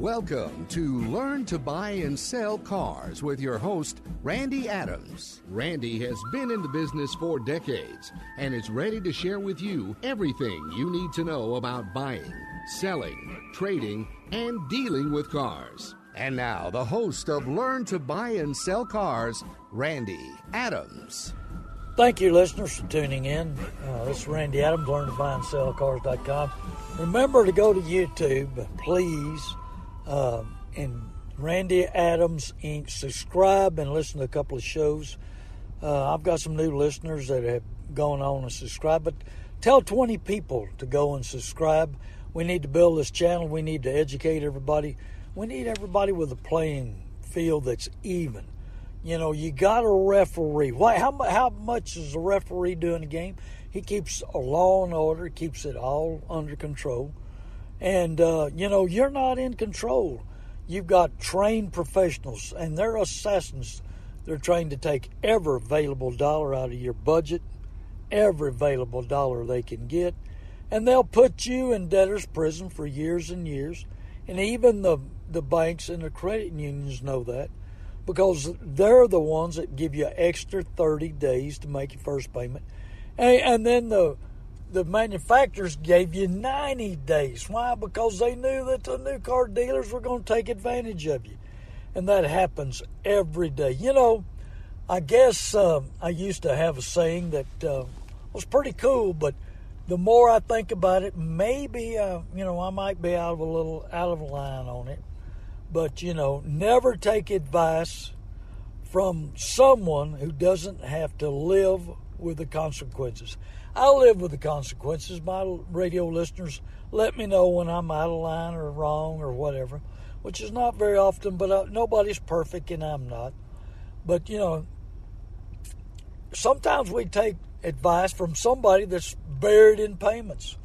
Welcome to Learn to Buy and Sell Cars with your host, Randy Adams. Randy has been in the business for decades and is ready to share with you everything you need to know about buying, selling, trading, and dealing with cars. And now, the host of Learn to Buy and Sell Cars, Randy Adams. Thank you, listeners, for tuning in. Uh, this is Randy Adams, learn to buy and sell cars.com. Remember to go to YouTube, please, uh, and Randy Adams Inc. Subscribe and listen to a couple of shows. Uh, I've got some new listeners that have gone on and subscribed, but tell 20 people to go and subscribe. We need to build this channel. We need to educate everybody. We need everybody with a playing field that's even. You know, you got a referee. What? How how much is a referee doing a game? He keeps a law and order, keeps it all under control, and uh, you know you're not in control. You've got trained professionals, and they're assassins. They're trained to take every available dollar out of your budget, every available dollar they can get, and they'll put you in debtor's prison for years and years. And even the the banks and the credit unions know that because they're the ones that give you extra 30 days to make your first payment. And, and then the the manufacturers gave you 90 days. Why? Because they knew that the new car dealers were going to take advantage of you. And that happens every day. You know, I guess um, I used to have a saying that uh, was pretty cool, but the more I think about it, maybe, uh, you know, I might be out of a little out of line on it. But, you know, never take advice from someone who doesn't have to live with the consequences. I live with the consequences. My radio listeners let me know when I'm out of line or wrong or whatever, which is not very often, but uh, nobody's perfect and I'm not. But, you know, sometimes we take advice from somebody that's buried in payments,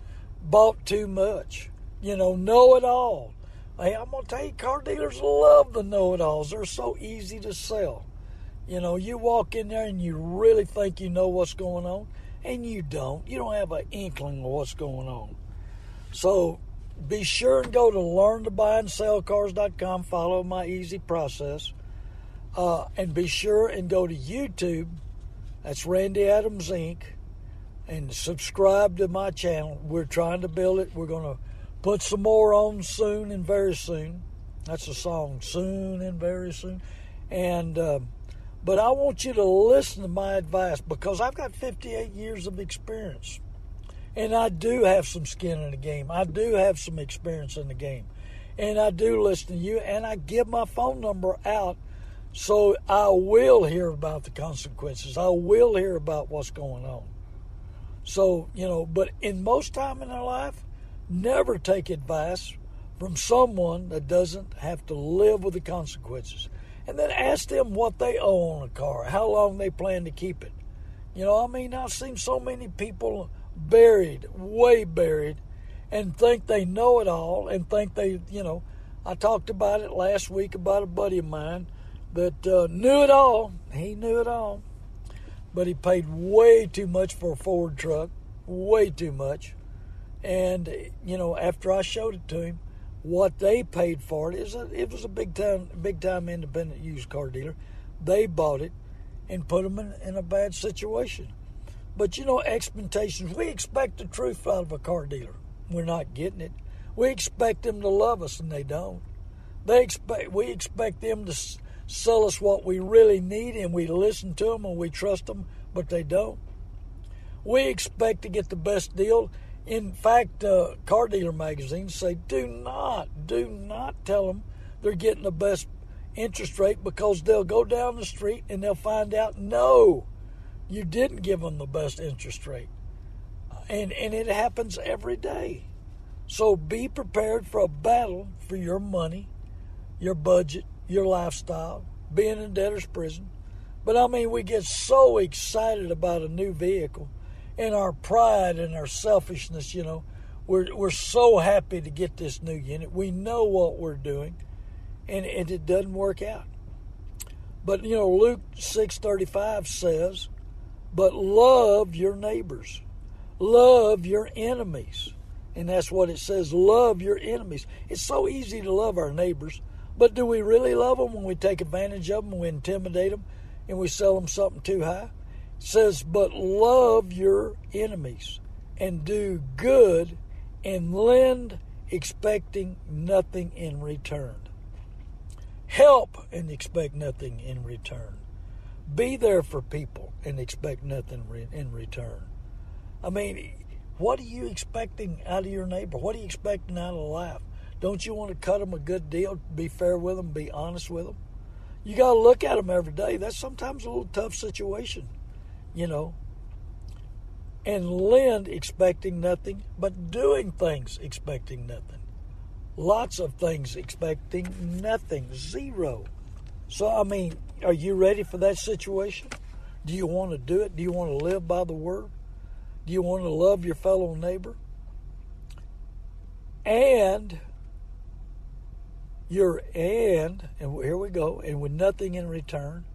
bought too much, you know, know it all Hey, I'm gonna tell you, car dealers love the know-it-alls. They're so easy to sell. You know, you walk in there and you really think you know what's going on, and you don't. You don't have an inkling of what's going on. So be sure and go to learntobuyandSellCars.com. Follow my easy process. Uh, and be sure and go to YouTube. That's Randy Adams Inc. And subscribe to my channel. We're trying to build it. We're going to Put some more on soon and very soon. That's a song, soon and very soon. And uh, but I want you to listen to my advice because I've got 58 years of experience, and I do have some skin in the game. I do have some experience in the game, and I do listen to you, and I give my phone number out so I will hear about the consequences. I will hear about what's going on. So, you know, but in most time in our life, Never take advice from someone that doesn't have to live with the consequences. And then ask them what they owe on a car, how long they plan to keep it. You know, I mean, I've seen so many people buried, way buried, and think they know it all and think they, you know, I talked about it last week about a buddy of mine that uh, knew it all. He knew it all. But he paid way too much for a Ford truck, way too much. And you know, after I showed it to him, what they paid for it is it was a big time big time independent used car dealer. They bought it and put them in, in a bad situation. But you know, expectations. We expect the truth out of a car dealer. We're not getting it. We expect them to love us, and they don't. They expect we expect them to sell us what we really need, and we listen to them and we trust them, but they don't. We expect to get the best deal, in fact, uh, car dealer magazines say do not, do not tell them they're getting the best interest rate because they'll go down the street and they'll find out no, you didn't give them the best interest rate. And, and it happens every day. So be prepared for a battle for your money, your budget, your lifestyle, being in debtor's prison. But I mean, we get so excited about a new vehicle in our pride and our selfishness, you know, we're, we're so happy to get this new unit. We know what we're doing, and, and it doesn't work out. But, you know, Luke 6.35 says, but love your neighbors. Love your enemies. And that's what it says love your enemies. It's so easy to love our neighbors, but do we really love them when we take advantage of them, we intimidate them, and we sell them something too high? Says, but love your enemies and do good and lend expecting nothing in return. Help and expect nothing in return. Be there for people and expect nothing in return. I mean, what are you expecting out of your neighbor? What are you expecting out of life? Don't you want to cut them a good deal, be fair with them, be honest with them? You got to look at them every day. That's sometimes a little tough situation, you know. And lend expecting nothing, but doing things expecting nothing. Lots of things expecting nothing, zero. So, I mean, are you ready for that situation? Do you want to do it? Do you want to live by the word? Do you want to love your fellow neighbor? And your and and here we go, and with nothing in return.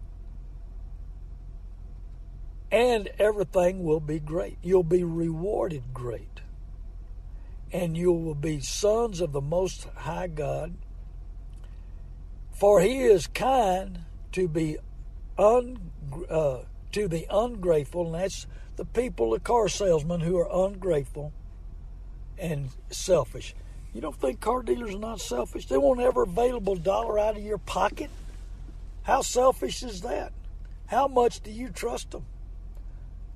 And everything will be great. You'll be rewarded great. And you will be sons of the Most High God. For he is kind to be un, uh, to the ungrateful, and that's the people, the car salesmen who are ungrateful and selfish. You don't think car dealers are not selfish? They want every available dollar out of your pocket. How selfish is that? How much do you trust them?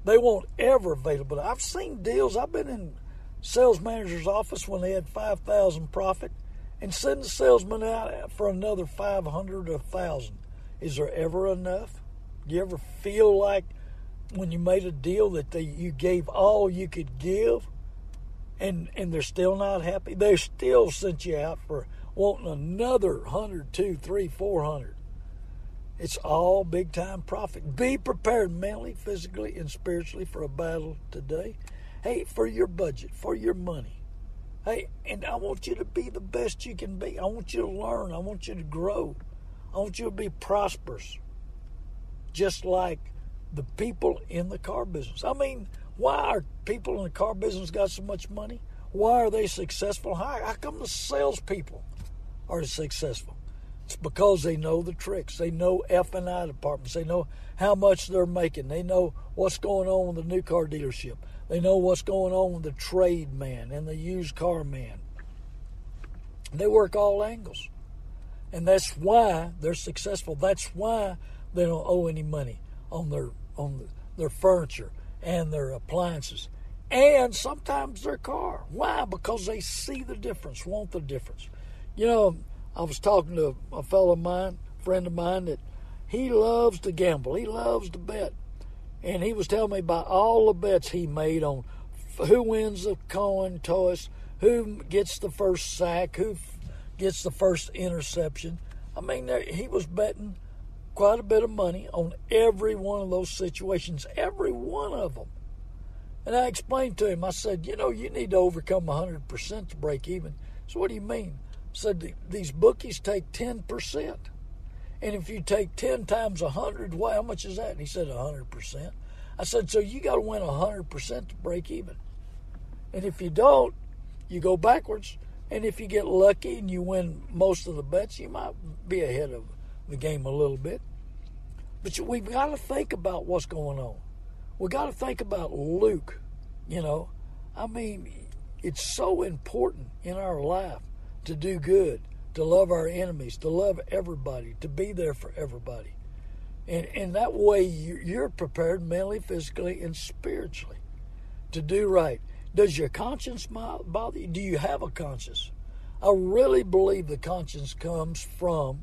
They want every available. I've seen deals. I've been in sales manager's office when they had five thousand profit, and send the salesman out for another five hundred or thousand. Is there ever enough? Do you ever feel like when you made a deal that they, you gave all you could give and and they're still not happy they still sent you out for wanting another 100 2 3 400 it's all big time profit be prepared mentally physically and spiritually for a battle today hey for your budget for your money hey and i want you to be the best you can be i want you to learn i want you to grow i want you to be prosperous just like the people in the car business. I mean, why are people in the car business got so much money? Why are they successful? How, how come the salespeople are successful? It's because they know the tricks. They know F and I departments. They know how much they're making. They know what's going on with the new car dealership. They know what's going on with the trade man and the used car man. They work all angles. And that's why they're successful. That's why they don't owe any money on their on their furniture and their appliances and sometimes their car. Why? Because they see the difference, want the difference. You know, I was talking to a fellow of mine, friend of mine, that he loves to gamble. He loves to bet. And he was telling me about all the bets he made on who wins the coin toss, who gets the first sack, who gets the first interception. I mean, he was betting quite a bit of money on every one of those situations, every one of them. And I explained to him, I said, you know, you need to overcome 100% to break even. So what do you mean? Said, these bookies take 10%. And if you take 10 times 100, well, how much is that? And he said, 100%. I said, so you got to win 100% to break even. And if you don't, you go backwards. And if you get lucky and you win most of the bets, you might be ahead of the game a little bit. But we've got to think about what's going on. We've got to think about Luke. You know, I mean, it's so important in our life to do good, to love our enemies, to love everybody, to be there for everybody. And, and that way you're prepared mentally, physically, and spiritually to do right. Does your conscience bother you? Do you have a conscience? I really believe the conscience comes from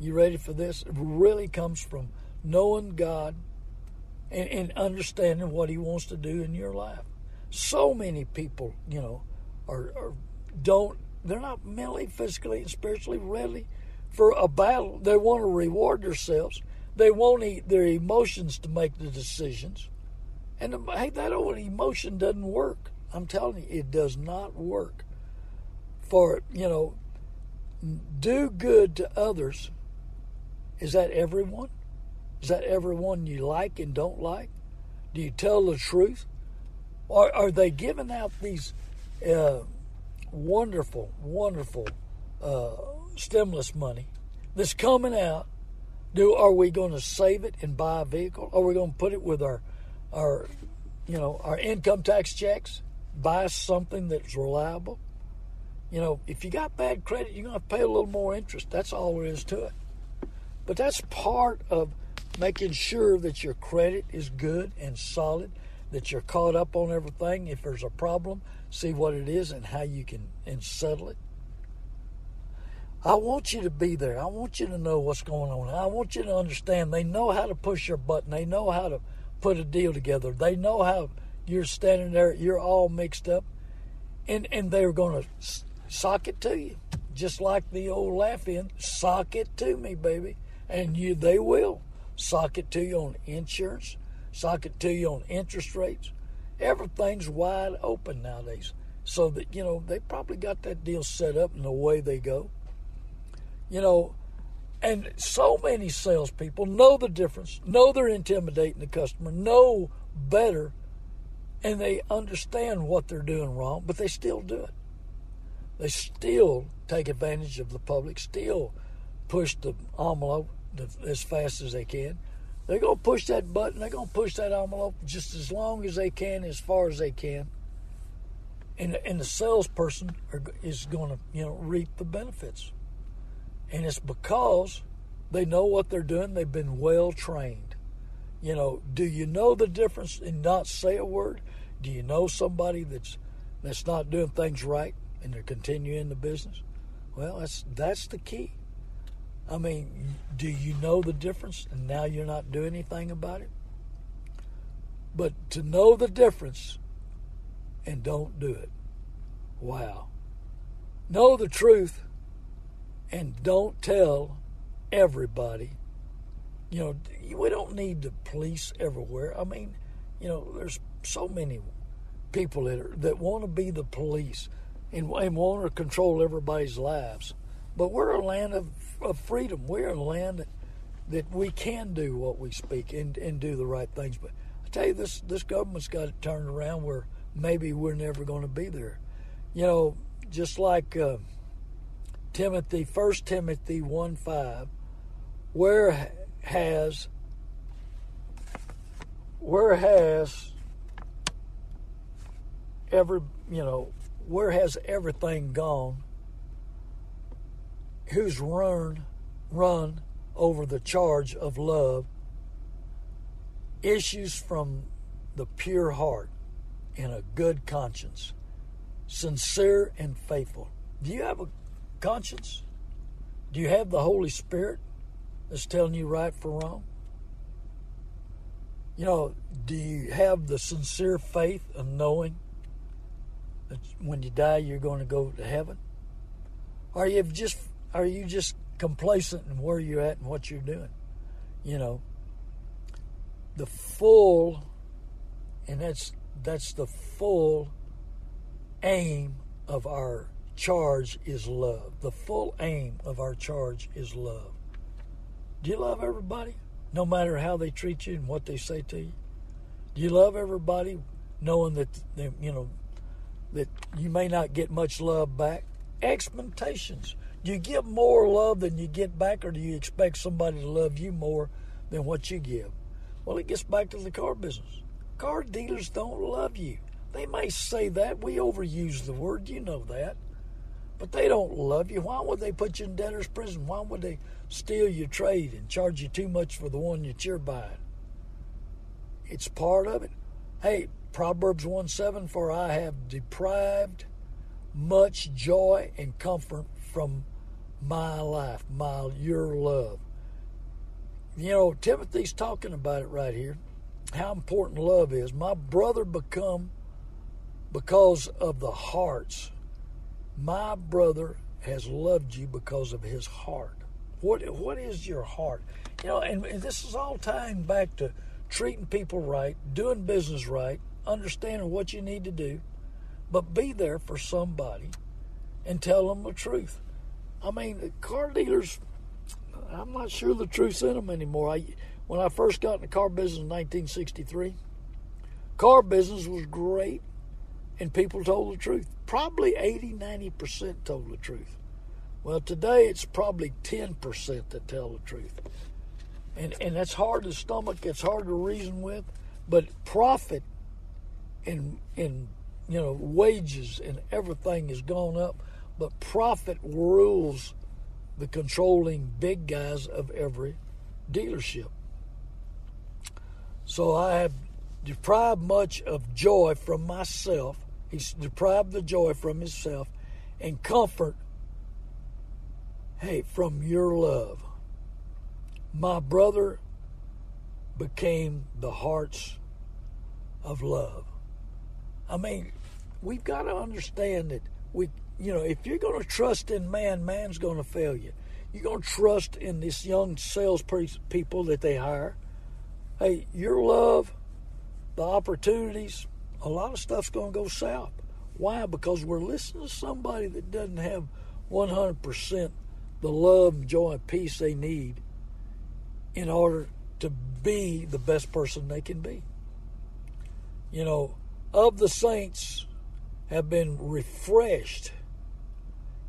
you ready for this? It really comes from knowing God and, and understanding what He wants to do in your life. So many people, you know, are, are don't they're not mentally, physically, and spiritually ready for a battle. They want to reward themselves. They want their emotions to make the decisions. And hey, that old emotion doesn't work. I'm telling you, it does not work. For you know, do good to others is that everyone? Is that everyone you like and don't like? Do you tell the truth? Or are they giving out these uh, wonderful, wonderful uh, stimulus money that's coming out. Do are we going to save it and buy a vehicle? Are we going to put it with our our you know our income tax checks? Buy something that's reliable. You know, if you got bad credit, you're going to pay a little more interest. That's all there is to it. But that's part of making sure that your credit is good and solid, that you're caught up on everything. If there's a problem, see what it is and how you can and settle it. I want you to be there. I want you to know what's going on. I want you to understand they know how to push your button. They know how to put a deal together. They know how you're standing there, you're all mixed up, and and they're going to sock it to you, just like the old laugh-in. Sock it to me, baby, and you they will sock it to you on insurance, sock it to you on interest rates. Everything's wide open nowadays, so that you know they probably got that deal set up and the way they go. You know, and so many salespeople know the difference, know they're intimidating the customer, know better, and they understand what they're doing wrong, but they still do it. They still take advantage of the public, still push the envelope as fast as they can. They're going to push that button, they're going to push that envelope just as long as they can, as far as they can. And, and the salesperson are, is going to, you know, reap the benefits. And it's because they know what they're doing, they've been well trained. You know, do you know the difference in not say a word? Do you know somebody that's that's not doing things right and they're continuing the business? Well, that's that's the key. I mean, do you know the difference and now you're not doing anything about it? But to know the difference and don't do it. Wow. Know the truth and don't tell everybody. You know, we don't need the police everywhere. I mean, you know, there's so many people that that want to be the police and, and want to control everybody's lives. But we're a land of, of freedom. We're a land that, we can do what we speak and, and do the right things. But I tell you, this this government's got it turned around where maybe we're never going to be there. You know, just like. Uh, Timothy, 1 Timothy 1 5, where has where has every you know where has everything gone who's run run over the charge of love issues from the pure heart and a good conscience sincere and faithful do you have a conscience? Do you have the Holy Spirit that's telling you right from wrong? You know, do you have the sincere faith of knowing that when you die you're going to go to heaven? Are you just are you just complacent in where you're at and what you're doing? You know, the full and that's that's the full aim of our charge is love. The full aim of our charge is love. Do you love everybody, no matter how they treat you and what they say to you? Do you love everybody, knowing that you know that you may not get much love back? Expectations. Do you give more love than you get back, or do you expect somebody to love you more than what you give? Well, it gets back to the car business. Car dealers don't love you. They may say that. We overuse the word. You know that. But they don't love you. Why would they put you in debtor's prison? Why would they steal your trade and charge you too much for the one that you're buying? It's part of it. Hey, Proverbs 1 7 For I have deprived much joy and comfort from my life, my your love. You know, Timothy's talking about it right here, how important love is. My brother become because of the hearts my brother has loved you because of his heart. What what is your heart? You know, and, and this is all tying back to treating people right, doing business right, understanding what you need to do, but be there for somebody and tell them the truth. I mean, car dealers, I'm not sure the truth's in them anymore. I, when I first got in the car business in 1963, car business was great, and people told the truth probably 80, 90% told the truth. Well, today it's probably 10% that tell the truth. And, and that's hard to stomach, it's hard to reason with, but profit and, and you know, wages and everything has gone up, but profit rules the controlling big guys of every dealership. So I have deprived much of joy from myself. He's deprived the joy from himself and comfort, hey, from your love. My brother became the hearts of love. I mean, we've got to understand that we, you know, if you're going to trust in man, man's going to fail you. You're going to trust in this young sales people that they hire. Hey, your love, the opportunities, a lot of stuff's going to go south. Why? Because we're listening to somebody that doesn't have 100% the love joy and peace they need in order to be the best person they can be. You know, of the saints have been refreshed.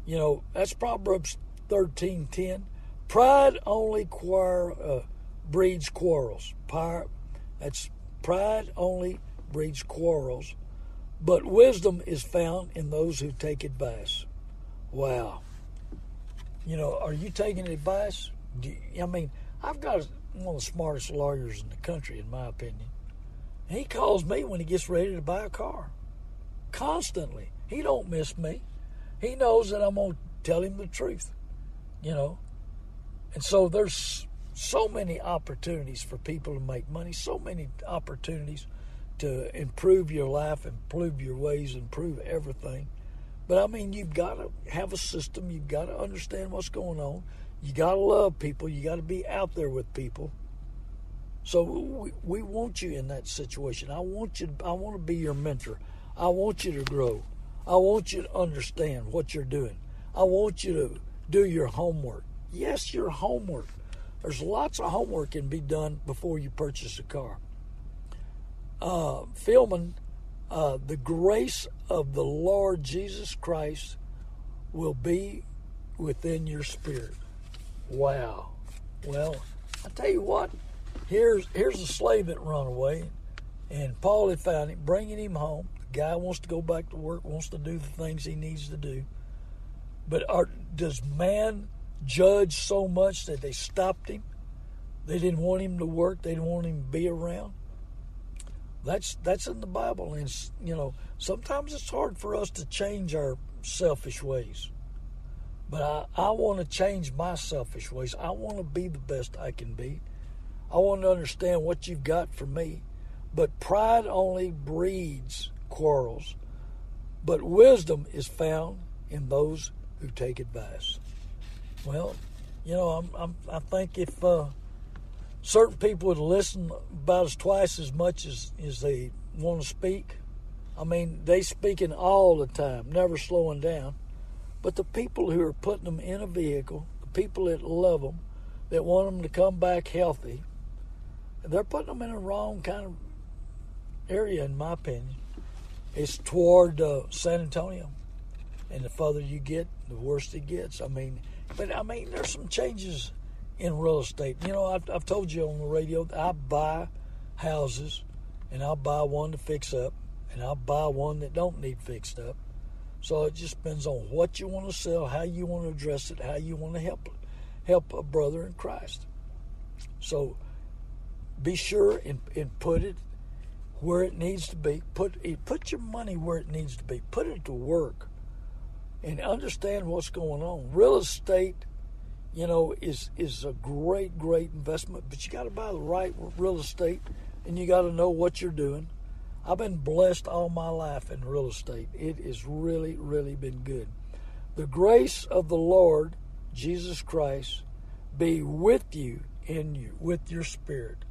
You know, that's Proverbs 13:10. Pride only quar, uh, breeds quarrels. Pride, that's pride only breeds quarrels, but wisdom is found in those who take advice. Wow. You know, are you taking advice? You, I mean, I've got one of the smartest lawyers in the country, in my opinion. He calls me when he gets ready to buy a car. Constantly. He don't miss me. He knows that I'm going to tell him the truth, you know. And so there's so many opportunities for people to make money, so many opportunities to improve your life, improve your ways, improve everything. But I mean, you've got to have a system. You've got to understand what's going on. You got to love people. You got to be out there with people. So we, we want you in that situation. I want you. I want to be your mentor. I want you to grow. I want you to understand what you're doing. I want you to do your homework. Yes, your homework. There's lots of homework can be done before you purchase a car. Uh, Philemon, uh, the grace of the Lord Jesus Christ will be within your spirit. Wow. Well, I tell you what, here's here's a slave that run away, and Paul had found him, bringing him home. Guy wants to go back to work, wants to do the things he needs to do. But are, does man judge so much that they stopped him? They didn't want him to work. They didn't want him to be around. That's that's in the Bible, and you know sometimes it's hard for us to change our selfish ways. But I, I want to change my selfish ways. I want to be the best I can be. I want to understand what you've got for me. But pride only breeds quarrels. But wisdom is found in those who take advice. Well, you know, I'm, I'm, i think if uh, certain people would listen about as twice as much as, as they want to speak, I mean, they speaking all the time, never slowing down. But the people who are putting them in a vehicle, the people that love them, that want them to come back healthy, they're putting them in a wrong kind of area, in my opinion. It's toward uh, San Antonio, and the further you get, the worse it gets. I mean, but I mean, there's some changes in real estate. You know, I've, I've told you on the radio, I buy houses, and I'll buy one to fix up, and I'll buy one that don't need fixed up. So it just depends on what you want to sell, how you want to address it, how you want to help help a brother in Christ. So be sure and, and put it where it needs to be. Put eh, put your money where it needs to be. Put it to work, and understand what's going on. Real estate, you know, is is a great great investment, but you got to buy the right real estate, and you got to know what you're doing. I've been blessed all my life in real estate. It has really really been good. The grace of the Lord Jesus Christ be with you in you with your spirit.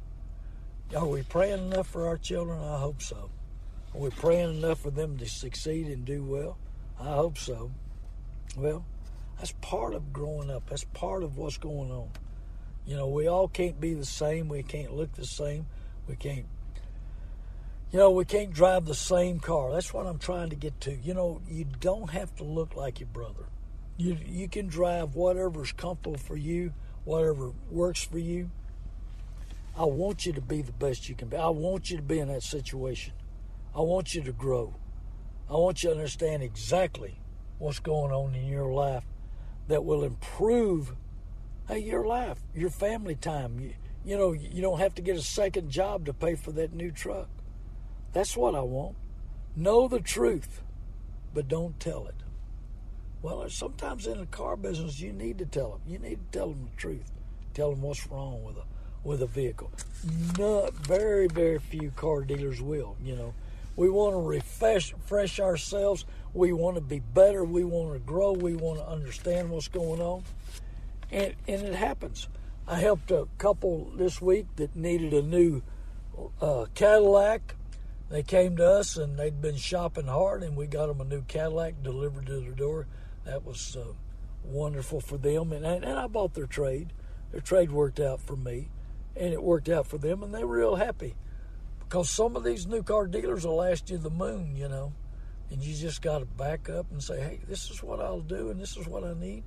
Are we praying enough for our children? I hope so. Are we praying enough for them to succeed and do well? I hope so. Well, that's part of growing up. That's part of what's going on. You know, we all can't be the same. We can't look the same. We can't, You know, we can't drive the same car. That's what I'm trying to get to. You know, you don't have to look like your brother. You you can drive whatever's comfortable for you, whatever works for you. I want you to be the best you can be. I want you to be in that situation. I want you to grow. I want you to understand exactly what's going on in your life that will improve hey, your life, your family time. You, you know, you don't have to get a second job to pay for that new truck. That's what I want. Know the truth, but don't tell it. Well, sometimes in the car business, you need to tell them. You need to tell them the truth. Tell them what's wrong with a with a vehicle. Not very, very few car dealers will. You know, we want to refresh, refresh ourselves. We want to be better. We want to grow. We want to understand what's going on, and and it happens. I helped a couple this week that needed a new uh, Cadillac. They came to us and they'd been shopping hard, and we got them a new Cadillac delivered to their door. That was uh, wonderful for them, and, and I bought their trade. Their trade worked out for me, and it worked out for them, and they were real happy because some of these new car dealers will last you the moon, you know, and you just got to back up and say, hey, this is what I'll do, and this is what I need,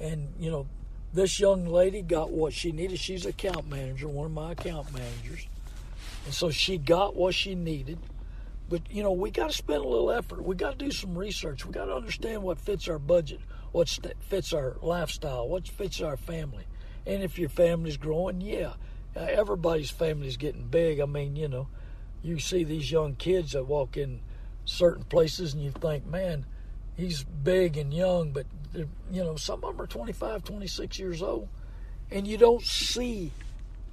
and you know this young lady got what she needed. She's account manager, one of my account managers. And so she got what she needed. But, you know, we got to spend a little effort. We got to do some research. We got to understand what fits our budget, what fits our lifestyle, what fits our family. And if your family's growing, yeah, Uh, everybody's family's getting big. I mean, you know, you see these young kids that walk in certain places and you think, man, he's big and young, but you know, some of them are 25, 26 years old, and you don't see,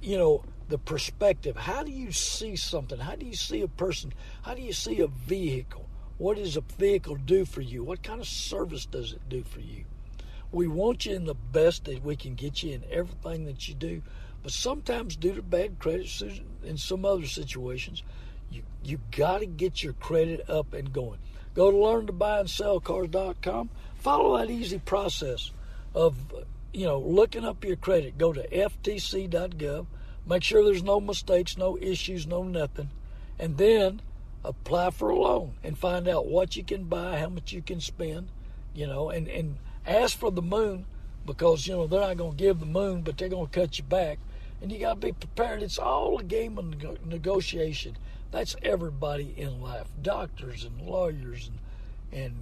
you know, the perspective. How do you see something? How do you see a person? How do you see a vehicle? What does a vehicle do for you? What kind of service does it do for you? We want you in the best that we can get you in everything that you do, but sometimes due to bad credit in some other situations, you you got to get your credit up and going. Go to learntobuyandsellcars.com follow that easy process of you know looking up your credit. Go to ftc.gov make sure there's no mistakes no issues no nothing. And then apply for a loan and find out what you can buy how much you can spend you know and and ask for the moon because you know they're not going to give the moon but they're going to cut you back and you got to be prepared it's all a game of negotiation that's everybody in life doctors and lawyers and and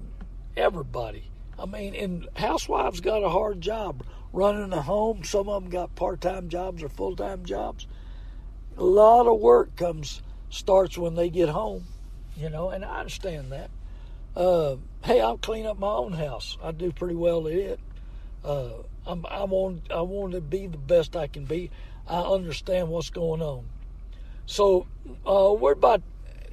everybody I mean, and housewives got a hard job running a home. Some of them got part-time jobs or full-time jobs. A lot of work comes starts when they get home, you know, and I understand that. Uh, hey, I'll clean up my own house. I do pretty well at it. Uh, I'm, I want I want to be the best I can be. I understand what's going on. So uh, we're about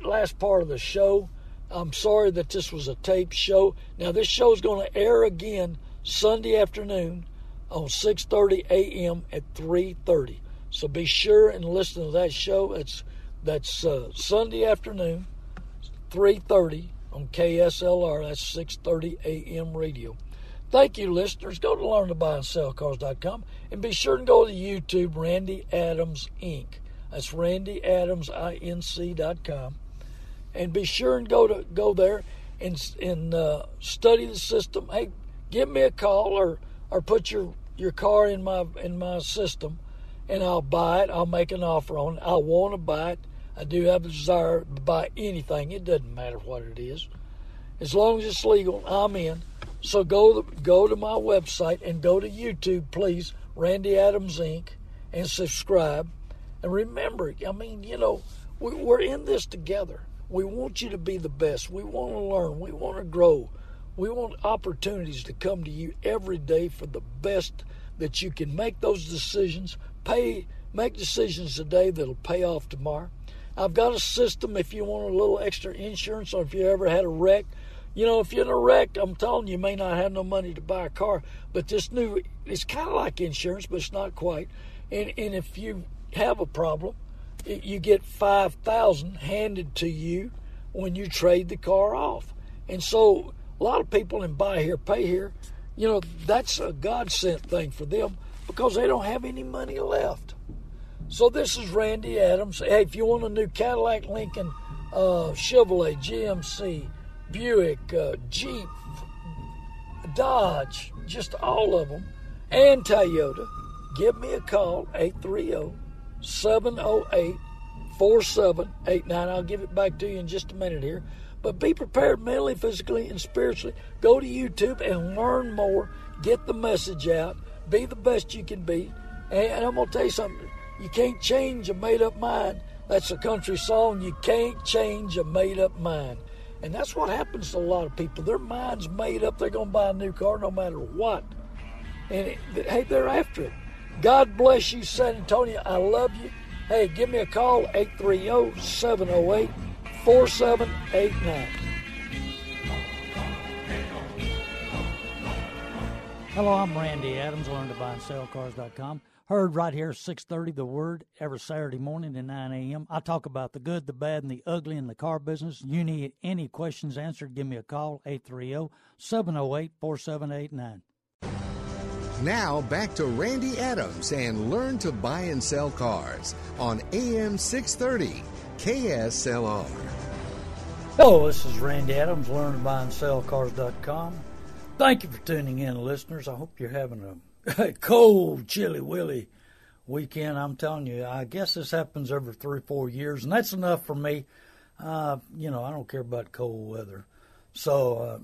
last part of the show. I'm sorry that this was a taped show. Now this show is going to air again Sunday afternoon on 6:30 a.m. at 3:30. So be sure and listen to that show. It's that's uh, Sunday afternoon, 3:30 on KSLR. That's 6:30 a.m. radio. Thank you, listeners. Go to learntobuyandsellcars.com and be sure to go to YouTube, Randy Adams Inc. That's randyadamsinc.com and be sure and go to go there and and uh, study the system. Hey, give me a call or or put your your car in my in my system, and I'll buy it. I'll make an offer on it. I want to buy it. I do have a desire to buy anything. It doesn't matter what it is, as long as it's legal. I'm in. So go to, go to my website and go to YouTube, please, Randy Adams Inc. and subscribe. And remember, I mean, you know, we, we're in this together. We want you to be the best. We want to learn. We want to grow. We want opportunities to come to you every day for the best that you can make those decisions, pay make decisions today that'll pay off tomorrow. I've got a system if you want a little extra insurance or if you ever had a wreck. You know, if you're in a wreck, I'm telling you, you may not have no money to buy a car, but this new, it's kind of like insurance, but it's not quite. And, and if you have a problem, you get 5000 handed to you when you trade the car off. And so a lot of people in buy here, pay here, you know, that's a God sent thing for them because they don't have any money left. So this is Randy Adams. Hey, if you want a new Cadillac Lincoln uh, Chevrolet, GMC, Buick, uh, Jeep, Dodge, just all of them, and Toyota, give me a call, 830 708 4789. I'll give it back to you in just a minute here. But be prepared mentally, physically, and spiritually. Go to YouTube and learn more. Get the message out. Be the best you can be. And I'm going to tell you something. You can't change a made up mind. That's a country song. You can't change a made up mind. And that's what happens to a lot of people. Their mind's made up. They're going to buy a new car no matter what. And it, hey, they're after it. God bless you, San Antonio. I love you. Hey, give me a call, 830 708 4789. Hello, I'm Randy Adams, learn to buy and sell cars.com. Heard right here, 6.30, The Word, every Saturday morning at 9 a.m. I talk about the good, the bad, and the ugly in the car business. You need any questions answered, give me a call, 830-708-4789. Now back to Randy Adams and learn to buy and sell cars on AM 630 KSLR. Hello, this is Randy Adams, learn to buy and sell cars.com. Thank you for tuning in, listeners. I hope you're having a cold, chilly willy weekend. I'm telling you, I guess this happens every three, four years, and that's enough for me. Uh, you know, I don't care about cold weather. So uh,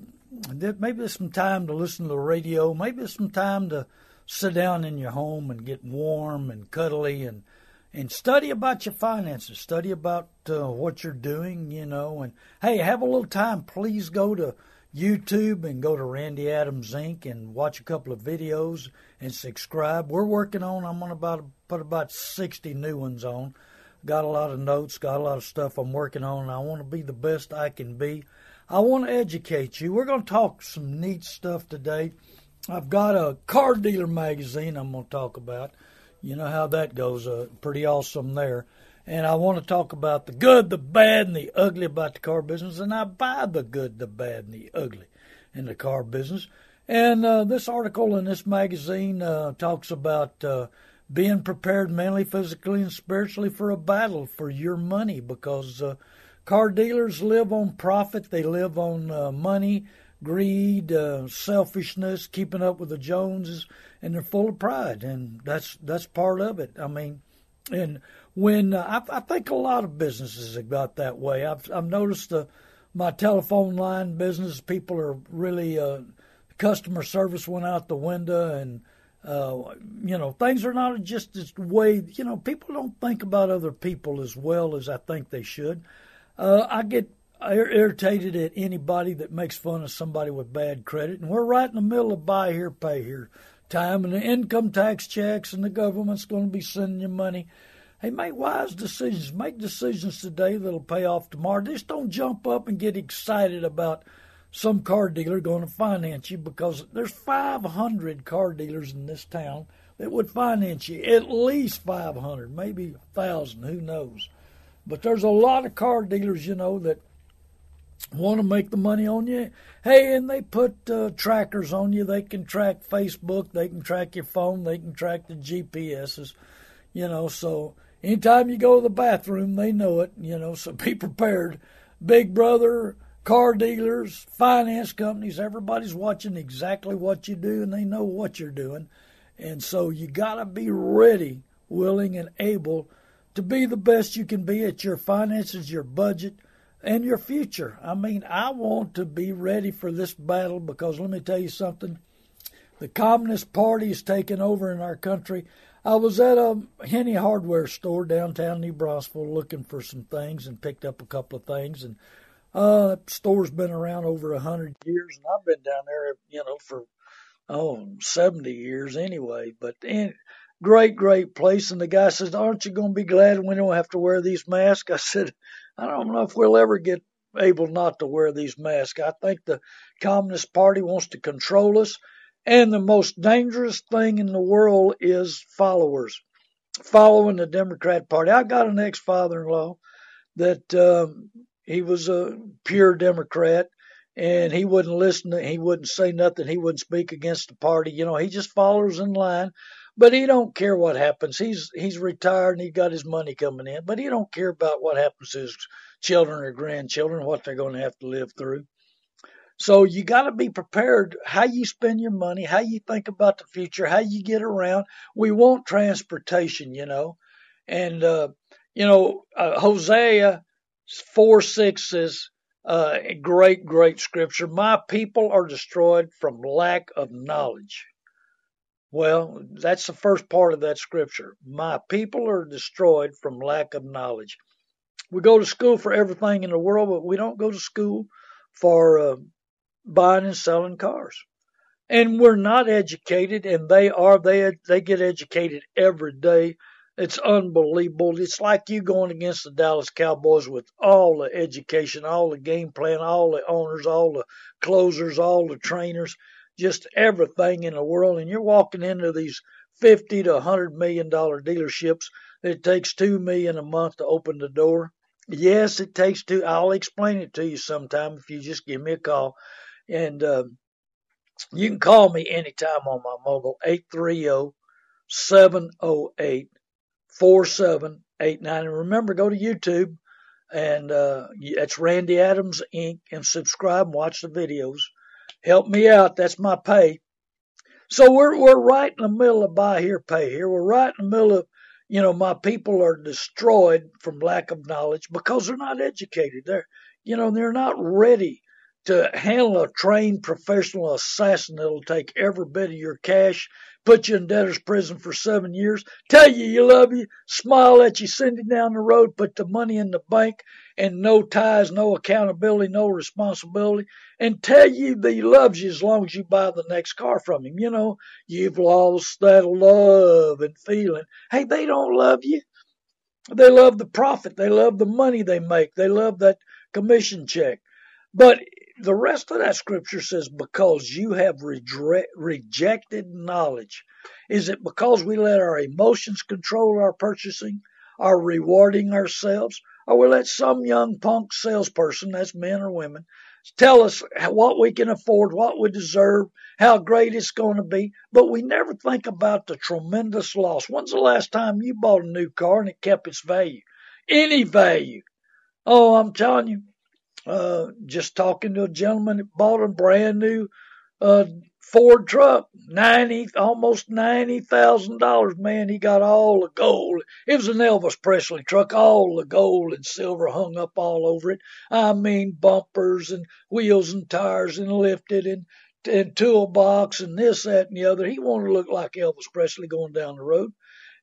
maybe there's some time to listen to the radio. Maybe there's some time to sit down in your home and get warm and cuddly and and study about your finances. Study about uh, what you're doing. You know, and hey, have a little time. Please go to YouTube and go to Randy Adams Inc. and watch a couple of videos and subscribe. We're working on. I'm to about put about 60 new ones on. Got a lot of notes. Got a lot of stuff I'm working on. I want to be the best I can be. I want to educate you. We're going to talk some neat stuff today. I've got a car dealer magazine I'm going to talk about. You know how that goes. Uh, pretty awesome there and I want to talk about the good, the bad, and the ugly about the car business. And I buy the good, the bad, and the ugly in the car business. And uh, this article in this magazine uh, talks about uh, being prepared mentally, physically, and spiritually for a battle for your money because uh, car dealers live on profit, they live on uh, money, greed, uh, selfishness, keeping up with the Joneses, and they're full of pride, and that's that's part of it. I mean, and when I, I, think a lot of businesses have got that way. I've, I've noticed the, my telephone line business, people are really, uh, customer service went out the window and, uh, you know, things are not just as way, you know, people don't think about other people as well as I think they should. Uh, I get irritated at anybody that makes fun of somebody with bad credit, and we're right in the middle of buy here, pay here time, and the income tax checks, and the government's going to be sending you money. Hey, make wise decisions. Make decisions today that'll pay off tomorrow. Just don't jump up and get excited about some car dealer going to finance you because there's 500 car dealers in this town that would finance you. At least 500, maybe 1,000, who knows. But there's a lot of car dealers, you know, that want to make the money on you. Hey, and they put uh, trackers on you. They can track Facebook, they can track your phone, they can track the GPSs, you know, so anytime you go to the bathroom, they know it, you know, so be prepared. Big Brother, car dealers, finance companies, everybody's watching exactly what you do and they know what you're doing. And so you got to be ready, willing, and able to be the best you can be at your finances, your budget, and your future. I mean, I want to be ready for this battle because let me tell you something. The Communist Party is taking over in our country. I was at a Henne hardware store downtown New Braunfels looking for some things and picked up a couple of things. And uh, that store's been around over a hundred years, and I've been down there, you know, for oh 70 years anyway. But in, great, great place. And the guy says, "Aren't you going to be glad we don't have to wear these masks?" I said, "I don't know if we'll ever get able not to wear these masks. I think the Communist Party wants to control us." And the most dangerous thing in the world is followers, following the Democrat Party. I got an ex father in law that um, he was a pure Democrat, and he wouldn't listen. He wouldn't say nothing. He wouldn't speak against the party. You know, he just follows in line. But he don't care what happens. He's he's retired and he got his money coming in. But he don't care about what happens to his children or grandchildren, what they're going to have to live through. So you got to be prepared how you spend your money, how you think about the future, how you get around. We want transportation, you know, and uh, you know uh, Hosea four six says uh, great, great scripture. My people are destroyed from lack of knowledge. Well, that's the first part of that scripture. My people are destroyed from lack of knowledge. We go to school for everything in the world, but we don't go to school for uh, buying and selling cars. And we're not educated, and they are. They they get educated every day it's unbelievable. It's like you going against the Dallas Cowboys with all the education, all the game plan, all the owners, all the closers, all the trainers, just everything in the world. And you're walking into these fifty to hundred million dollar dealerships. It takes two million a month to open the door. Yes, it takes two. I'll explain it to you sometime if you just give me a call. And uh, you can call me anytime on my mobile, 830 708 4789. And remember, go to YouTube and uh, that's Randy Adams Inc. and subscribe and watch the videos. Help me out. That's my pay. So we're we're right in the middle of buy here, pay here. We're right in the middle of, you know, my people are destroyed from lack of knowledge because they're not educated. They're, you know, they're not ready to handle a trained professional assassin that'll take every bit of your cash put you in debtor's prison for seven years, tell you you love you, smile at you, send you down the road, put the money in the bank, and no ties, no accountability, no responsibility, and tell you that he loves you as long as you buy the next car from him. You know, you've lost that love and feeling. Hey, they don't love you. They love the profit. They love the money they make. They love that commission check. But the rest of that scripture says, because you have rejected knowledge. Is it because we let our emotions control our purchasing, our rewarding ourselves, or we let some young punk salesperson, that's men or women, tell us what we can afford, what we deserve, how great it's going to be, but we never think about the tremendous loss. When's the last time you bought a new car and it kept its value? Any value. Oh, I'm telling you, uh, just talking to a gentleman that bought a brand new uh, Ford truck, ninety, almost ninety thousand dollars. Man, he got all the gold. It was an Elvis Presley truck, all the gold and silver hung up all over it. I mean, bumpers and wheels and tires and lifted and and toolbox and this, that, and the other. He wanted to look like Elvis Presley going down the road.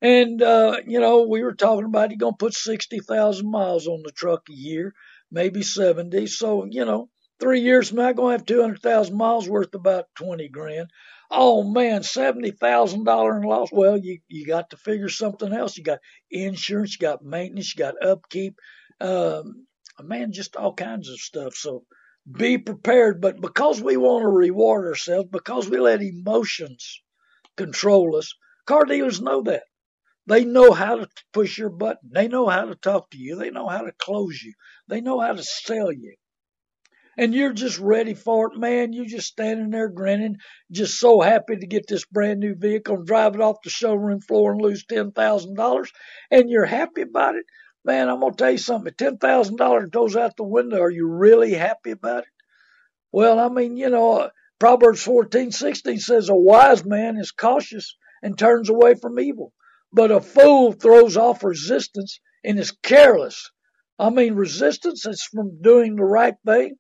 And uh, you know, we were talking about he gonna put sixty thousand miles on the truck a year maybe 70. So, you know, three years from now, going to have 200,000 miles worth about 20 grand. Oh man, $70,000 in loss. Well, you, you got to figure something else. You got insurance, you got maintenance, you got upkeep. Um, man, just all kinds of stuff. So be prepared. But because we want to reward ourselves, because we let emotions control us, car dealers know that. They know how to push your button. They know how to talk to you. They know how to close you. They know how to sell you. And you're just ready for it, man. You're just standing there grinning, just so happy to get this brand new vehicle and drive it off the showroom floor and lose $10,000. And you're happy about it. Man, I'm going to tell you something. $10,000 goes out the window, are you really happy about it? Well, I mean, you know, uh, Proverbs 14, 16 says, A wise man is cautious and turns away from evil. But a fool throws off resistance and is careless. I mean, resistance is from doing the right thing,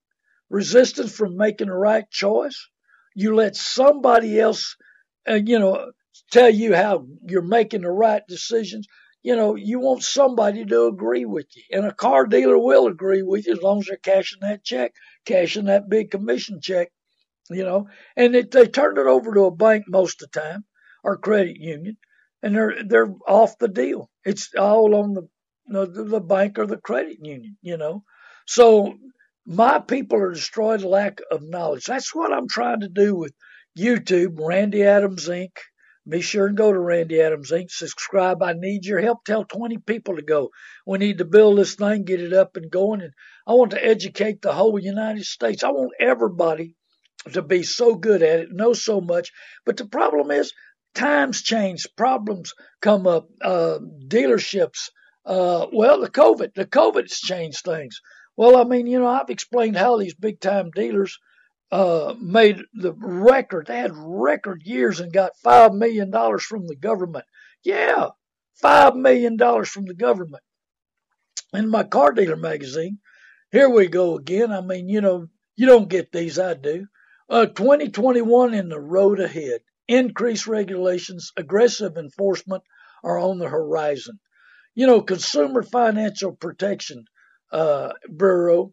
resistance from making the right choice. You let somebody else, uh, you know, tell you how you're making the right decisions. You know, you want somebody to agree with you. And a car dealer will agree with you as long as they're cashing that check, cashing that big commission check, you know. And it, they turn it over to a bank most of the time or credit union and they're they're off the deal. It's all on the the, the bank or the credit union, you know. So my people are destroyed lack of knowledge. That's what I'm trying to do with YouTube, Randy Adams Inc. be sure and go to Randy Adams Inc. Subscribe. I need your help. Tell 20 people to go. We need to build this thing, get it up and going. And I want to educate the whole United States. I want everybody to be so good at it, know so much. But the problem is, times change, problems come up, uh, dealerships. Uh, well, the COVID, the COVID's changed things. Well, I mean, you know, I've explained how these big time dealers uh, made the record. They had record years and got five million dollars from the government. Yeah, five million dollars from the government. In my car dealer magazine, here we go again. I mean, you know, you don't get these, I do. Uh, 2021 in the road ahead. Increased regulations, aggressive enforcement are on the horizon. You know, Consumer Financial Protection uh, Bureau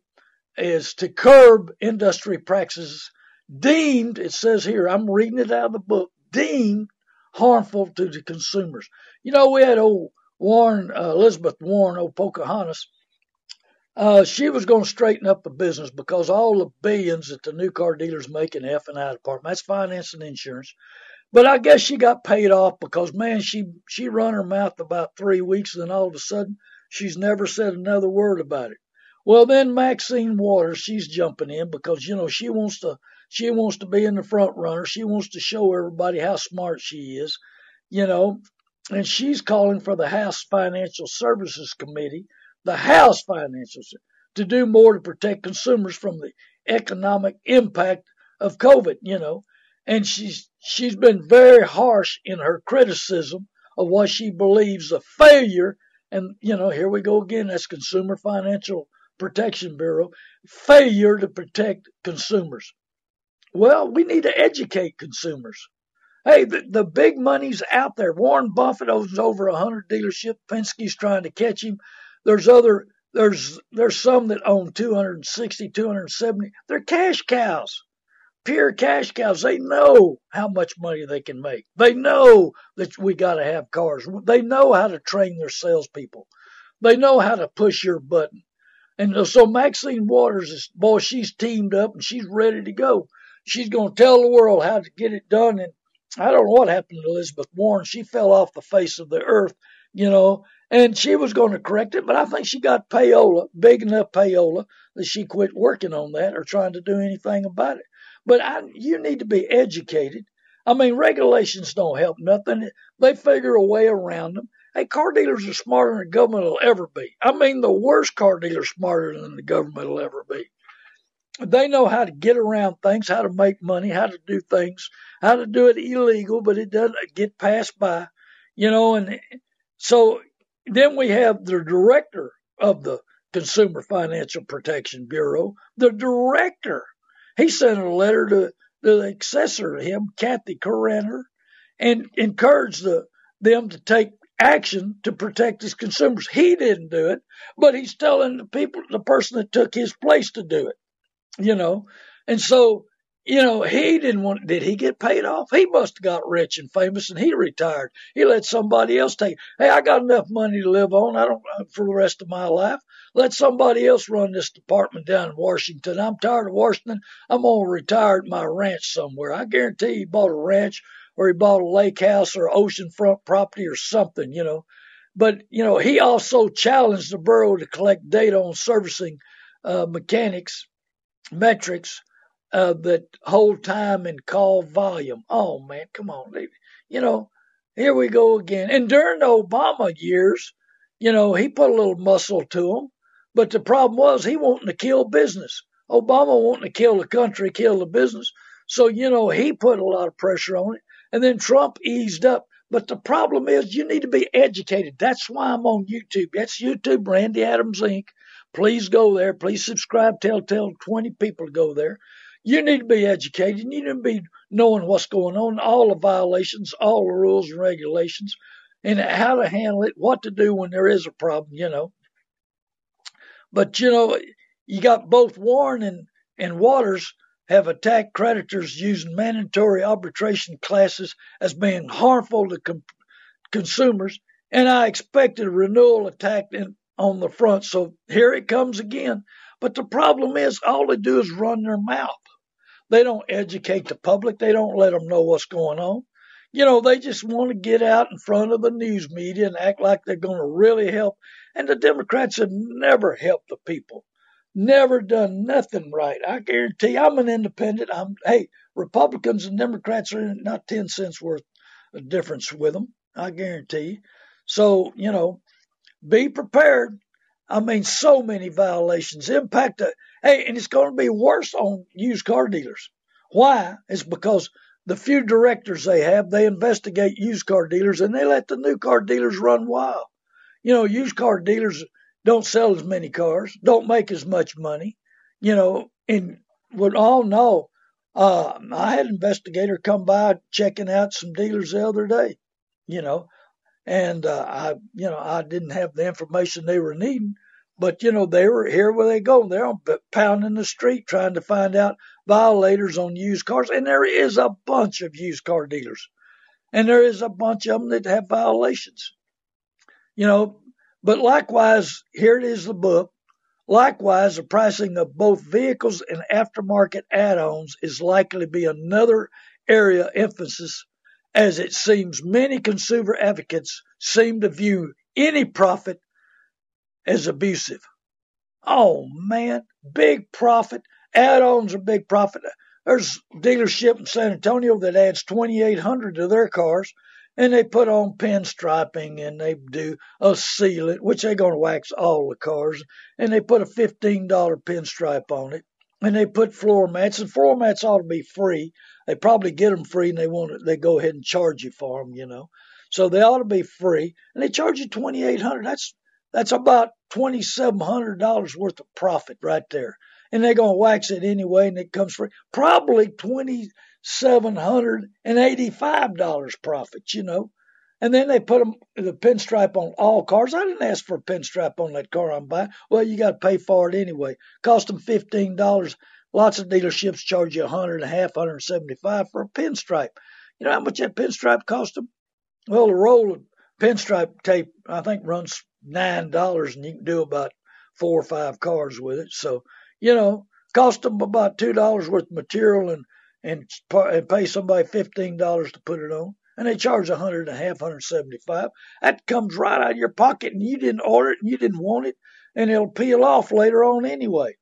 is to curb industry practices deemed, it says here, I'm reading it out of the book, deemed harmful to the consumers. You know, we had old Warren, uh, Elizabeth Warren, old Pocahontas. Uh, she was going to straighten up the business because all the billions that the new car dealers make in F and I department, that's finance and insurance. But I guess she got paid off because man, she she run her mouth about three weeks, and then all of a sudden she's never said another word about it. Well, then Maxine Waters, she's jumping in because you know she wants to she wants to be in the front runner. She wants to show everybody how smart she is, you know, and she's calling for the House Financial Services Committee, the House Financial to do more to protect consumers from the economic impact of COVID, you know. And she's she's been very harsh in her criticism of what she believes a failure and you know, here we go again, that's consumer financial Protection Bureau failure to protect consumers. Well, we need to educate consumers. Hey, the, the big money's out there. Warren Buffett owns over a hundred dealerships. Penske's trying to catch him. There's other there's there's some that own 260, 270. They're cash cows, pure cash cows. They know how much money they can make. They know that we got to have cars. They know how to train their salespeople. They know how to push your button. And so Maxine Waters is, boy, she's teamed up and she's ready to go. She's going to tell the world how to get it done. And I don't know what happened to Elizabeth Warren. She fell off the face of the earth, you know, and she was going to correct it, but I think she got payola, big enough payola, that she quit working on that or trying to do anything about it. But I, you need to be educated. I mean, regulations don't help nothing. They figure a way around them. Hey, car dealers are smarter than the government will ever be. I mean, the worst car dealers smarter than the government will ever be. They know how to get around things, how to make money, how to do things, how to do it illegal, but it doesn't get passed by, you know. And so then we have the director of the Consumer Financial Protection Bureau, the director. He sent a letter to the successor to him, Kathy Carenter, and encouraged the, them to take action to protect his consumers. He didn't do it, but he's telling the people, the person that took his place to do it, you know. And so, you know, he didn't want, did he get paid off? He must have got rich and famous and he retired. He let somebody else take, hey, I got enough money to live on. I don't, uh, for the rest of my life. Let somebody else run this department down in Washington. I'm tired of Washington. I'm going to retire at my ranch somewhere. I guarantee he bought a ranch or he bought a lake house or oceanfront property or something, you know. But, you know, he also challenged the bureau to collect data on servicing uh, mechanics, metrics uh, that hold time and call volume. Oh, man, come on. You know, here we go again. And during the Obama years, you know, he put a little muscle to him. But the problem was he wanting to kill business. Obama wanting to kill the country, kill the business. So, you know, he put a lot of pressure on it. And then Trump eased up. But the problem is you need to be educated. That's why I'm on YouTube. That's YouTube, Randy Adams Inc. Please go there. Please subscribe. Tell tell 20 people to go there. You need to be educated. You need to be knowing what's going on, all the violations, all the rules and regulations, and how to handle it, what to do when there is a problem, you know. But you know, you got both Warren and, and Waters have attacked creditors using mandatory arbitration classes as being harmful to com- consumers, and I expected a renewal attack in, on the front. So here it comes again. But the problem is, all they do is run their mouth. They don't educate the public. They don't let them know what's going on. you know, they just want to get out in front of the news media and act like they're going to really help. And the Democrats have never helped the people, never done nothing right. I guarantee I'm an independent. I'm, hey, Republicans and Democrats are not 10 cents worth of difference with them. I guarantee. So, you know, be prepared. I mean, so many violations impact. Hey, and it's going to be worse on used car dealers. Why? It's because the few directors they have, they investigate used car dealers and they let the new car dealers run wild. You know, used car dealers don't sell as many cars, don't make as much money, you know, and would all know. Uh, I had an investigator come by checking out some dealers the other day, you know, and uh, I, you know, I didn't have the information they were needing, but you know, they were here where they go. They're pounding the street trying to find out violators on used cars, and there is a bunch of used car dealers, and there is a bunch of them that have violations. You know, but likewise, here it is the book. Likewise, the pricing of both vehicles and aftermarket add-ons is likely to be another area of emphasis, as it seems many consumer advocates seem to view any profit as abusive. Oh man, big profit. Add-ons are big profit. There's a dealership in San Antonio that adds 2,800 to their cars, and they put on pinstriping and they do a sealant, which they're going to wax all the cars, and they put a $15 pinstripe on it, and they put floor mats, and floor mats ought to be free. They probably get them free, and they want it, they go ahead and charge you for them, you know. So they ought to be free, and they charge you 2,800. That's that's about $2,700 worth of profit right there. And they're going to wax it anyway, and it comes free. Probably $2,785 profit, you know. And then they put them, the pinstripe on all cars. I didn't ask for a pinstripe on that car I'm buying. Well, you got to pay for it anyway. Cost them $15. Lots of dealerships charge you a hundred and a half, hundred and seventy-five for a pinstripe. You know how much that pinstripe cost them? Well, the roll pinstripe tape, I think, runs nine dollars and you can do about four or five cars with it. So you know, cost them about two dollars worth of material and and and pay somebody fifteen dollars to put it on, and they charge a hundred and a half, hundred seventy five. That comes right out of your pocket, and you didn't order it, and you didn't want it, and it'll peel off later on anyway.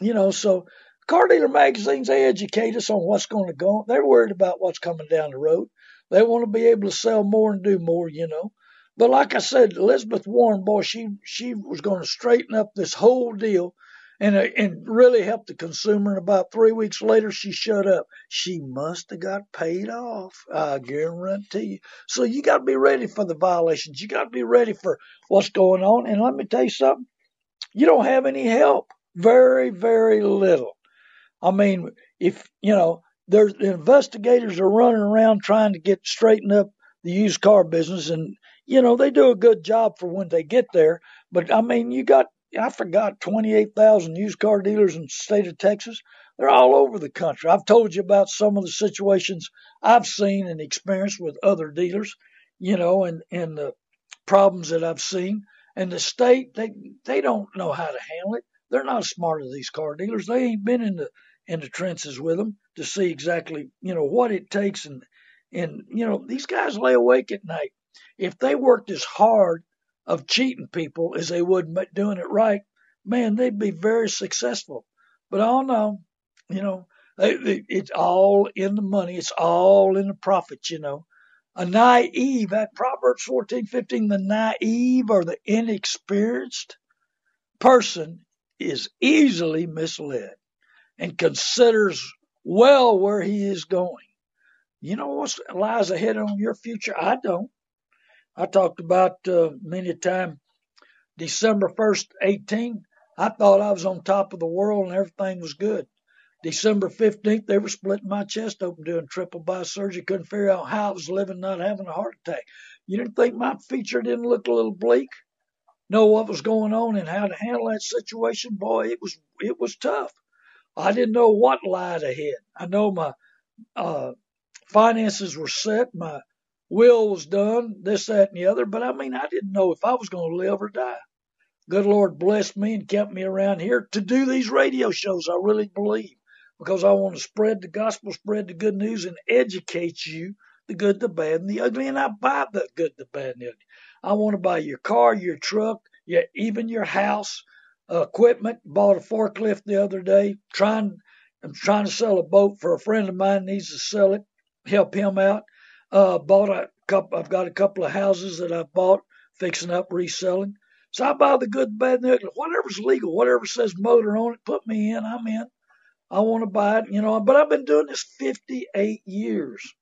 You know, so car dealer magazines they educate us on what's going to go. They're worried about what's coming down the road. They want to be able to sell more and do more. You know, but like I said, Elizabeth Warren, boy, she she was going to straighten up this whole deal and uh, and really help the consumer. And about three weeks later, she shut up. She must have got paid off. I guarantee you. So you got to be ready for the violations. You got to be ready for what's going on. And let me tell you something. You don't have any help. Very, very little. I mean, if you know, there's investigators are running around trying to get straighten up the used car business, and you know, they do a good job for when they get there. But I mean, you got, I forgot 28,000 used car dealers in the state of Texas. They're all over the country. I've told you about some of the situations I've seen and experienced with other dealers, you know, and, and the problems that I've seen. And the state, they, they don't know how to handle it. They're not as smart as these car dealers. They ain't been in the, in the trenches with them to see exactly, you know, what it takes. And, and, you know, these guys lay awake at night if they worked as hard of cheating people as they would doing it right, man, they'd be very successful. But all no, you know, it's all in the money. It's all in the profits, you know. A naive, at Proverbs 14, 15, the naive or the inexperienced person is easily misled and considers well where he is going. You know what lies ahead on your future? I don't. I talked about uh, many a time December 1st, 18. I thought I was on top of the world and everything was good. December 15th, they were splitting my chest open doing triple bypass surgery. Couldn't figure out how I was living, not having a heart attack. You didn't think my future didn't look a little bleak? Know what was going on and how to handle that situation? Boy, it was it was tough. I didn't know what lied ahead. I know my uh, finances were set. My will was done, this, that, and the other. But I mean, I didn't know if I was going to live or die. Good Lord blessed me and kept me around here to do these radio shows. I really believe because I want to spread the gospel, spread the good news, and educate you the good, the bad, and the ugly, and I buy the good, the bad, and the ugly. I want to buy your car, your truck, your, even your house, equipment. Bought a forklift the other day. Trying, I'm trying to sell a boat for a friend of mine. Needs to sell it. Help him out. Uh, bought a couple. I've got a couple of houses that I bought, fixing up, reselling. So I buy the good, bad, and the ugly. Whatever's legal, whatever says motor on it, put me in. I'm in. I want to buy it, you know. But I've been doing this 58 years.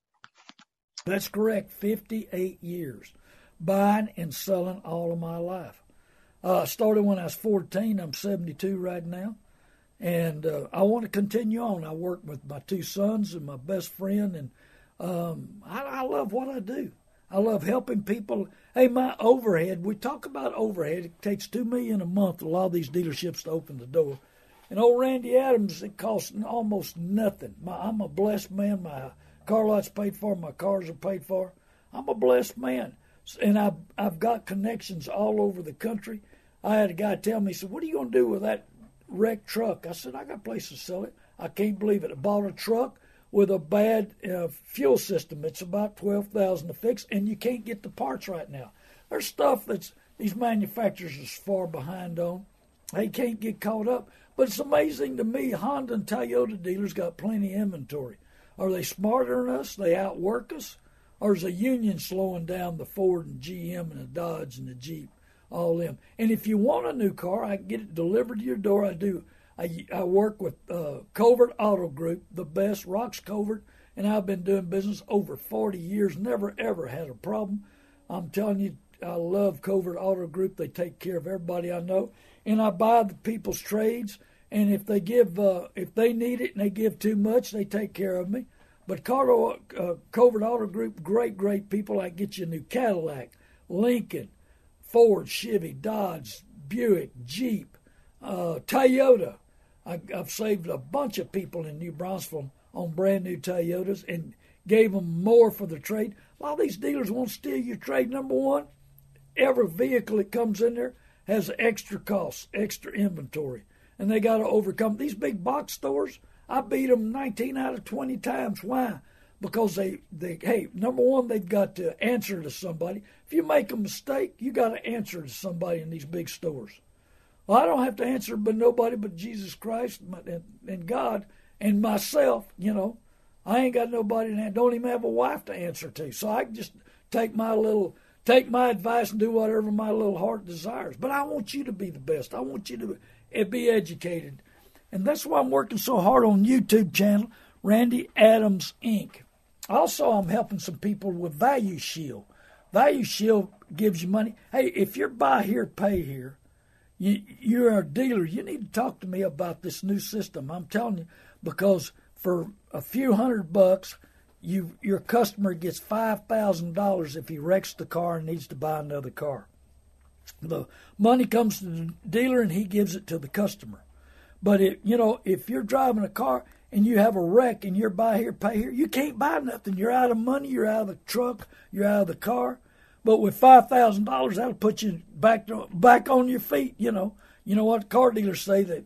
That's correct, 58 years, buying and selling all of my life. Uh, started when I was 14. I'm 72 right now. And uh, I want to continue on. I work with my two sons and my best friend, and um, I, I love what I do. I love helping people. Hey, my overhead. We talk about overhead. It takes two million a month. A lot of these dealerships to open the door. And old Randy Adams, it costs almost nothing. My, I'm a blessed man. My car lot's paid for. My cars are paid for. I'm a blessed man, and I've I've got connections all over the country. I had a guy tell me, he said, "What are you going to do with that wrecked truck?" I said, "I got a place to sell it." I can't believe it. I bought a truck with a bad uh, fuel system. It's about twelve thousand to fix, and you can't get the parts right now. There's stuff that's these manufacturers is far behind on. They can't get caught up. But it's amazing to me, Honda and Toyota dealers got plenty of inventory. Are they smarter than us? They outwork us? Or is the union slowing down the Ford and GM and the Dodge and the Jeep, all them? And if you want a new car, I get it delivered to your door. I do. I, I work with uh, Covert Auto Group, the best, Rocks Covert, and I've been doing business over 40 years, never ever had a problem. I'm telling you, I love Covert Auto Group. They take care of everybody I know, and I buy the people's trades. And if they give, uh, if they need it and they give too much, they take care of me. But Carter, uh, Covert Auto Group, great, great people. I get you a new Cadillac, Lincoln, Ford, Chevy, Dodge, Buick, Jeep, uh, Toyota. I, have saved a bunch of people in New Braunfels on brand new Toyotas and gave them more for the trade. A lot of these dealers won't steal your trade. Number one, every vehicle that comes in there has extra costs, extra inventory and they got to overcome these big box stores. I beat them 19 out of 20 times. Why? Because they, they, hey, number one, they've got to answer to somebody. If you make a mistake, you got to answer to somebody in these big stores. Well, I don't have to answer but nobody but Jesus Christ and, and God and myself. You know, I ain't got nobody, and don't even have a wife to answer to. So I just take my little, take my advice and do whatever my little heart desires. But I want you to be the best. I want you to be educated. And that's why I'm working so hard on YouTube channel, Randy Adams Inc. Also, I'm helping some people with Value Shield. Value Shield gives you money. Hey, if you're buy here, pay here, you, you're a dealer, you need to talk to me about this new system. I'm telling you, because for a few hundred bucks, you your customer gets five thousand dollars if he wrecks the car and needs to buy another car. The money comes to the dealer and he gives it to the customer. But if you know, if you're driving a car and you have a wreck and you're buy here, pay here, you can't buy nothing. You're out of money. You're out of the truck. You're out of the car. But with five thousand dollars, that'll put you back to, back on your feet. You know, you know what car dealers say that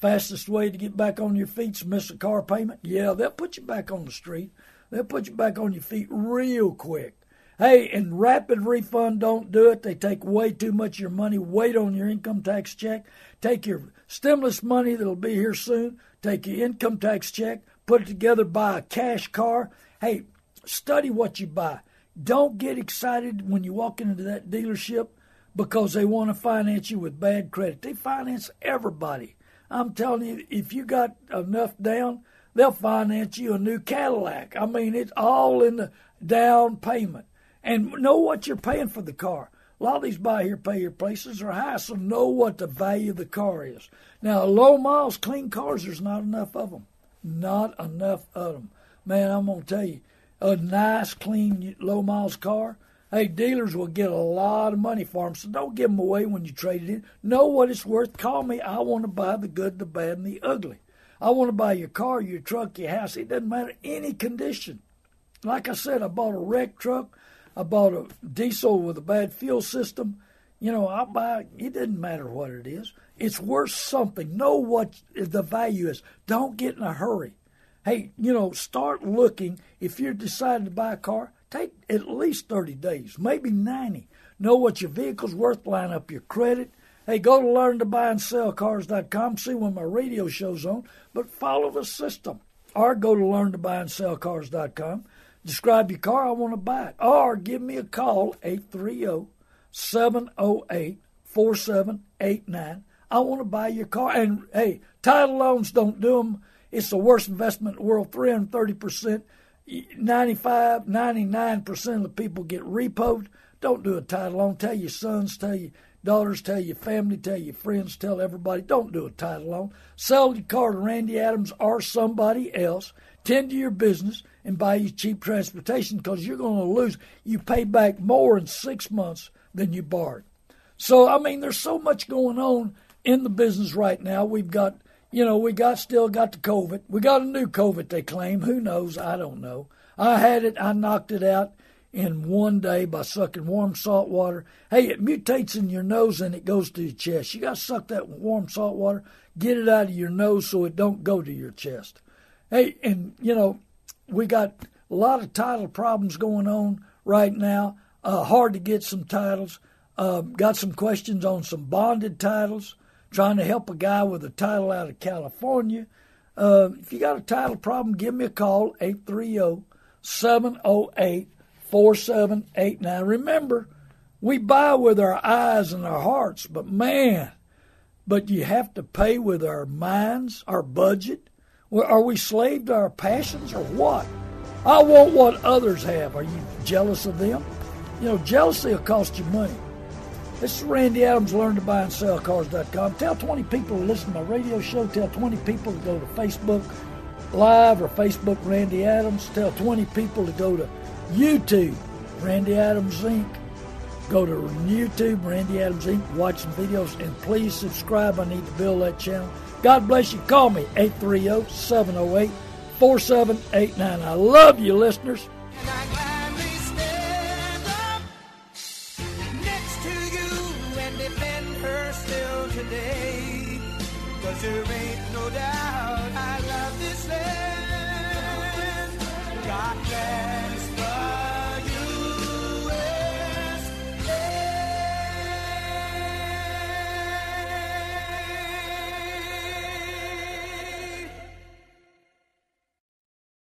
fastest way to get back on your feet is miss a car payment. Yeah, they'll put you back on the street. They'll put you back on your feet real quick. Hey, and rapid refund don't do it. They take way too much of your money, wait on your income tax check, take your stimulus money that'll be here soon, take your income tax check, put it together, buy a cash car. Hey, study what you buy. Don't get excited when you walk into that dealership because they want to finance you with bad credit. They finance everybody. I'm telling you, if you got enough down, they'll finance you a new Cadillac. I mean, it's all in the down payment and know what you're paying for the car. A lot of these buy here, pay here places are high, so know what the value of the car is. Now, low miles, clean cars, there's not enough of them. Not enough of them. Man, I'm going to tell you, a nice, clean, low miles car, hey, dealers will get a lot of money for them, so don't give them away when you trade it in. Know what it's worth. Call me. I want to buy the good, the bad, and the ugly. I want to buy your car, your truck, your house. It doesn't matter any condition. Like I said, I bought a wrecked truck I bought a diesel with a bad fuel system. You know, I buy. It doesn't matter what it is. It's worth something. Know what the value is. Don't get in a hurry. Hey, you know, start looking. If you're deciding to buy a car, Take at least 30 days, maybe 90. Know what your vehicle's worth, line up your credit. Hey, go to learntobuyandsellcars.com, see when my radio show's on, but follow the system. Or go to learntobuyandsellcars.com, describe your car, I want to buy it. Or give me a call, 830 708 4789. I want to buy your car. And hey, title loans don't do them. It's the worst investment in the world, 330%. 95, 99% of the people get repoed. Don't do a title loan. Tell your sons, tell your daughters, tell your family, tell your friends, tell everybody. Don't do a title loan. Sell your car to Randy Adams or somebody else. Tend to your business and buy you cheap transportation because you're going to lose. You pay back more in six months than you borrowed. So, I mean, there's so much going on in the business right now. We've got you know, we got still got the COVID. We got a new COVID, they claim. Who knows? I don't know. I had it. I knocked it out in one day by sucking warm salt water. Hey, it mutates in your nose and it goes to your chest. You got to suck that warm salt water, get it out of your nose so it don't go to your chest. Hey, and you know, we got a lot of title problems going on right now. Uh, hard to get some titles. Uh, got some questions on some bonded titles trying to help a guy with a title out of California. Uh, if you got a title problem, give me a call, 830 708 4789. Remember, we buy with our eyes and our hearts, but man, but you have to pay with our minds, our budget. Are we slave to our passions or what? I want what others have. Are you jealous of them? You know, jealousy will cost you money. This is Randy Adams, learn to buy and sell cars.com. Tell 20 people to listen to my radio show. Tell 20 people to go to Facebook Live or Facebook Randy Adams. Tell 20 people to go to YouTube Randy Adams Inc. Go to YouTube Randy Adams Inc. Watch some videos and please subscribe. I need to build that channel. God bless you. Call me 830 708 4789. I love you, listeners. there ain't no doubt